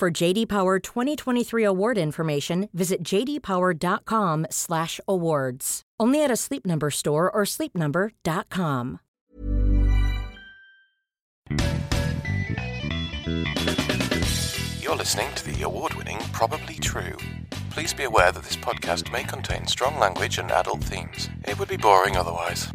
For JD Power 2023 award information, visit jdpower.com/awards. Only at a Sleep Number store or sleepnumber.com. You're listening to the award winning Probably True. Please be aware that this podcast may contain strong language and adult themes. It would be boring otherwise.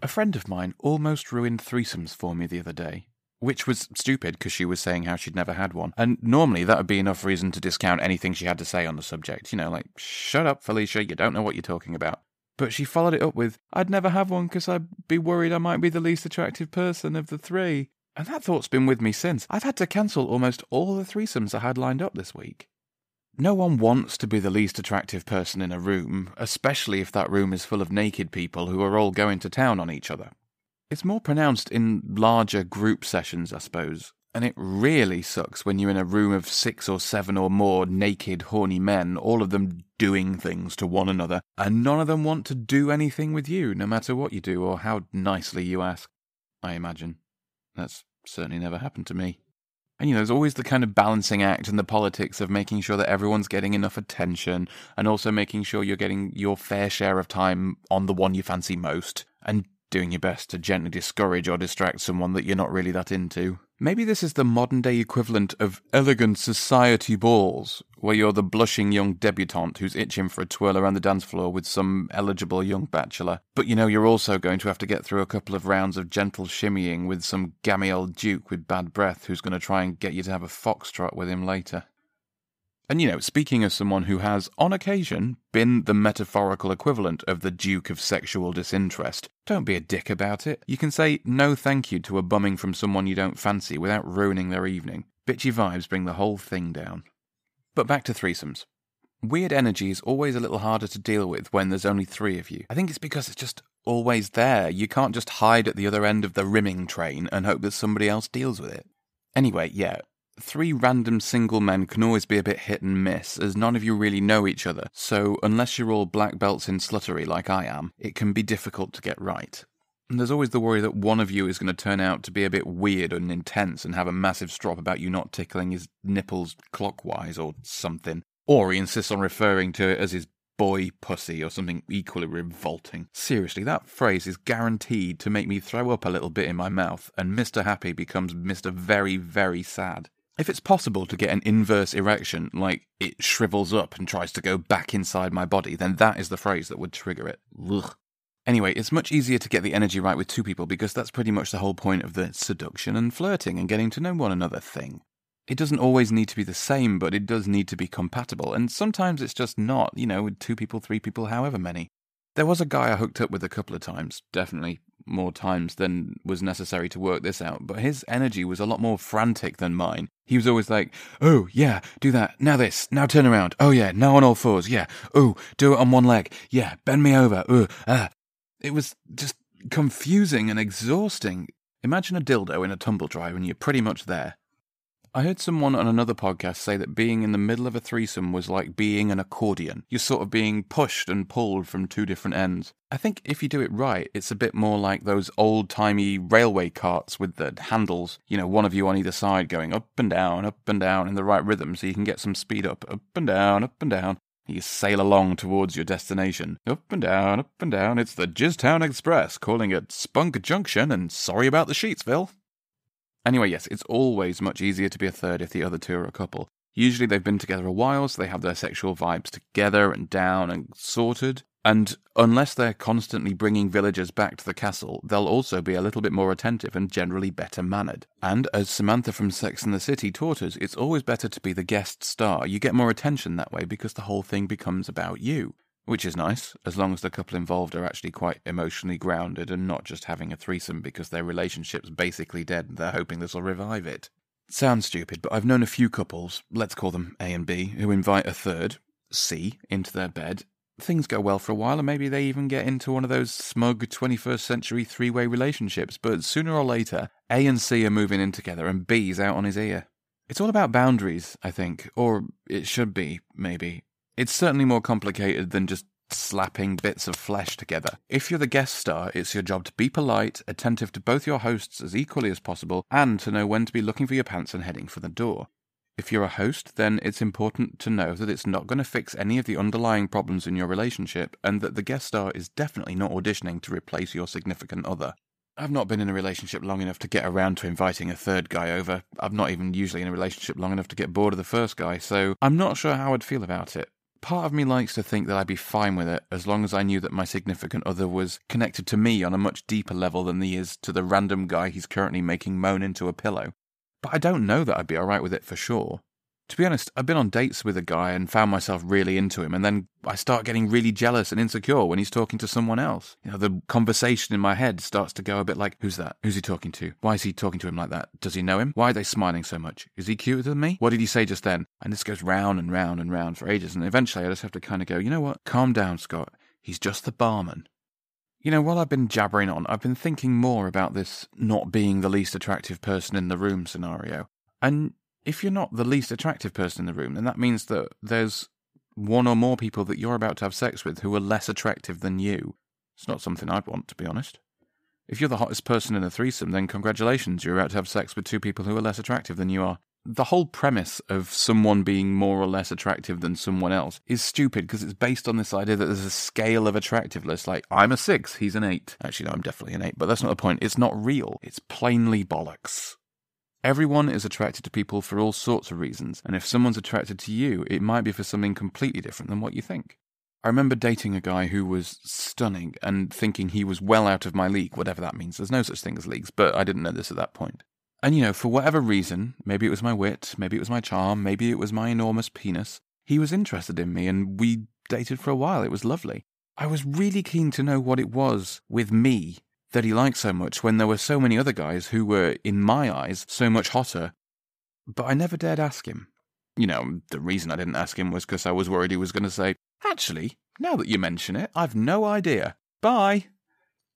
A friend of mine almost ruined threesomes for me the other day. Which was stupid because she was saying how she'd never had one. And normally that would be enough reason to discount anything she had to say on the subject. You know, like, shut up, Felicia, you don't know what you're talking about. But she followed it up with, I'd never have one because I'd be worried I might be the least attractive person of the three. And that thought's been with me since. I've had to cancel almost all the threesomes I had lined up this week. No one wants to be the least attractive person in a room, especially if that room is full of naked people who are all going to town on each other. It's more pronounced in larger group sessions, I suppose. And it really sucks when you're in a room of six or seven or more naked, horny men, all of them doing things to one another, and none of them want to do anything with you, no matter what you do or how nicely you ask. I imagine. That's certainly never happened to me. And you know, there's always the kind of balancing act and the politics of making sure that everyone's getting enough attention and also making sure you're getting your fair share of time on the one you fancy most and doing your best to gently discourage or distract someone that you're not really that into. Maybe this is the modern day equivalent of elegant society balls, where you're the blushing young debutante who's itching for a twirl around the dance floor with some eligible young bachelor. But you know you're also going to have to get through a couple of rounds of gentle shimmying with some gammy old duke with bad breath who's going to try and get you to have a foxtrot with him later. And you know, speaking of someone who has, on occasion, been the metaphorical equivalent of the Duke of sexual disinterest, don't be a dick about it. You can say no thank you to a bumming from someone you don't fancy without ruining their evening. Bitchy vibes bring the whole thing down. But back to threesomes. Weird energy is always a little harder to deal with when there's only three of you. I think it's because it's just always there. You can't just hide at the other end of the rimming train and hope that somebody else deals with it. Anyway, yeah, Three random single men can always be a bit hit and miss, as none of you really know each other, so unless you're all black belts in sluttery like I am, it can be difficult to get right. And there's always the worry that one of you is going to turn out to be a bit weird and intense and have a massive strop about you not tickling his nipples clockwise or something. Or he insists on referring to it as his boy pussy or something equally revolting. Seriously, that phrase is guaranteed to make me throw up a little bit in my mouth, and Mr. Happy becomes Mr. Very, Very Sad. If it's possible to get an inverse erection, like it shrivels up and tries to go back inside my body, then that is the phrase that would trigger it. Ugh. Anyway, it's much easier to get the energy right with two people because that's pretty much the whole point of the seduction and flirting and getting to know one another thing. It doesn't always need to be the same, but it does need to be compatible, and sometimes it's just not, you know, with two people, three people, however many. There was a guy I hooked up with a couple of times, definitely more times than was necessary to work this out, but his energy was a lot more frantic than mine. He was always like, oh, yeah, do that, now this, now turn around, oh yeah, now on all fours, yeah, oh, do it on one leg, yeah, bend me over, oh, ah. It was just confusing and exhausting. Imagine a dildo in a tumble dryer and you're pretty much there. I heard someone on another podcast say that being in the middle of a threesome was like being an accordion. You're sort of being pushed and pulled from two different ends. I think if you do it right, it's a bit more like those old timey railway carts with the handles, you know, one of you on either side going up and down, up and down in the right rhythm so you can get some speed up, up and down, up and down. You sail along towards your destination. Up and down, up and down. It's the Jizztown Express calling at Spunk Junction and sorry about the Sheetsville. Anyway, yes, it's always much easier to be a third if the other two are a couple. Usually they've been together a while, so they have their sexual vibes together and down and sorted. And unless they're constantly bringing villagers back to the castle, they'll also be a little bit more attentive and generally better mannered. And as Samantha from Sex and the City taught us, it's always better to be the guest star. You get more attention that way because the whole thing becomes about you. Which is nice, as long as the couple involved are actually quite emotionally grounded and not just having a threesome because their relationship's basically dead and they're hoping this will revive it. Sounds stupid, but I've known a few couples, let's call them A and B, who invite a third, C, into their bed. Things go well for a while, and maybe they even get into one of those smug 21st century three way relationships, but sooner or later, A and C are moving in together and B's out on his ear. It's all about boundaries, I think, or it should be, maybe. It's certainly more complicated than just slapping bits of flesh together. If you're the guest star, it's your job to be polite, attentive to both your hosts as equally as possible, and to know when to be looking for your pants and heading for the door. If you're a host, then it's important to know that it's not going to fix any of the underlying problems in your relationship, and that the guest star is definitely not auditioning to replace your significant other. I've not been in a relationship long enough to get around to inviting a third guy over. I've not even usually in a relationship long enough to get bored of the first guy, so I'm not sure how I'd feel about it. Part of me likes to think that I'd be fine with it as long as I knew that my significant other was connected to me on a much deeper level than he is to the random guy he's currently making moan into a pillow. But I don't know that I'd be alright with it for sure. To be honest, I've been on dates with a guy and found myself really into him, and then I start getting really jealous and insecure when he's talking to someone else. You know, the conversation in my head starts to go a bit like, Who's that? Who's he talking to? Why is he talking to him like that? Does he know him? Why are they smiling so much? Is he cuter than me? What did he say just then? And this goes round and round and round for ages, and eventually I just have to kind of go, You know what? Calm down, Scott. He's just the barman. You know, while I've been jabbering on, I've been thinking more about this not being the least attractive person in the room scenario. And if you're not the least attractive person in the room, then that means that there's one or more people that you're about to have sex with who are less attractive than you. It's not something I'd want, to be honest. If you're the hottest person in a threesome, then congratulations, you're about to have sex with two people who are less attractive than you are. The whole premise of someone being more or less attractive than someone else is stupid because it's based on this idea that there's a scale of attractiveness. Like, I'm a six, he's an eight. Actually, no, I'm definitely an eight, but that's not the point. It's not real. It's plainly bollocks. Everyone is attracted to people for all sorts of reasons, and if someone's attracted to you, it might be for something completely different than what you think. I remember dating a guy who was stunning and thinking he was well out of my league, whatever that means. There's no such thing as leagues, but I didn't know this at that point. And you know, for whatever reason, maybe it was my wit, maybe it was my charm, maybe it was my enormous penis, he was interested in me and we dated for a while. It was lovely. I was really keen to know what it was with me that he liked so much when there were so many other guys who were, in my eyes, so much hotter. But I never dared ask him. You know, the reason I didn't ask him was because I was worried he was going to say, Actually, now that you mention it, I've no idea. Bye.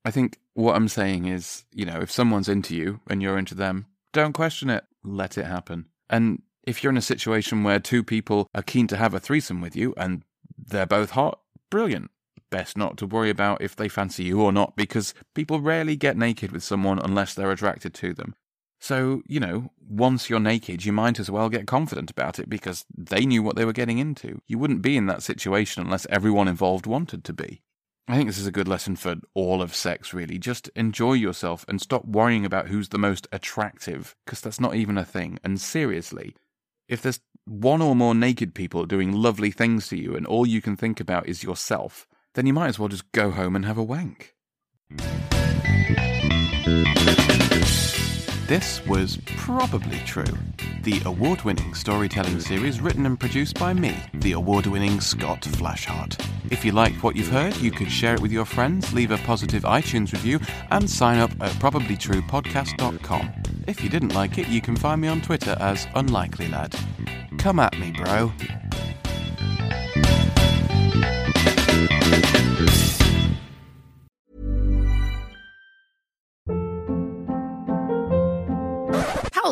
I think what I'm saying is, you know, if someone's into you and you're into them, don't question it. Let it happen. And if you're in a situation where two people are keen to have a threesome with you and they're both hot, brilliant best not to worry about if they fancy you or not because people rarely get naked with someone unless they're attracted to them. So, you know, once you're naked, you might as well get confident about it because they knew what they were getting into. You wouldn't be in that situation unless everyone involved wanted to be. I think this is a good lesson for all of sex, really. Just enjoy yourself and stop worrying about who's the most attractive, because that's not even a thing. And seriously, if there's one or more naked people doing lovely things to you and all you can think about is yourself, then you might as well just go home and have a wank. This was Probably True, the award winning storytelling series written and produced by me, the award winning Scott Flashheart. If you liked what you've heard, you could share it with your friends, leave a positive iTunes review, and sign up at probablytruepodcast.com. If you didn't like it, you can find me on Twitter as Unlikely Lad. Come at me, bro.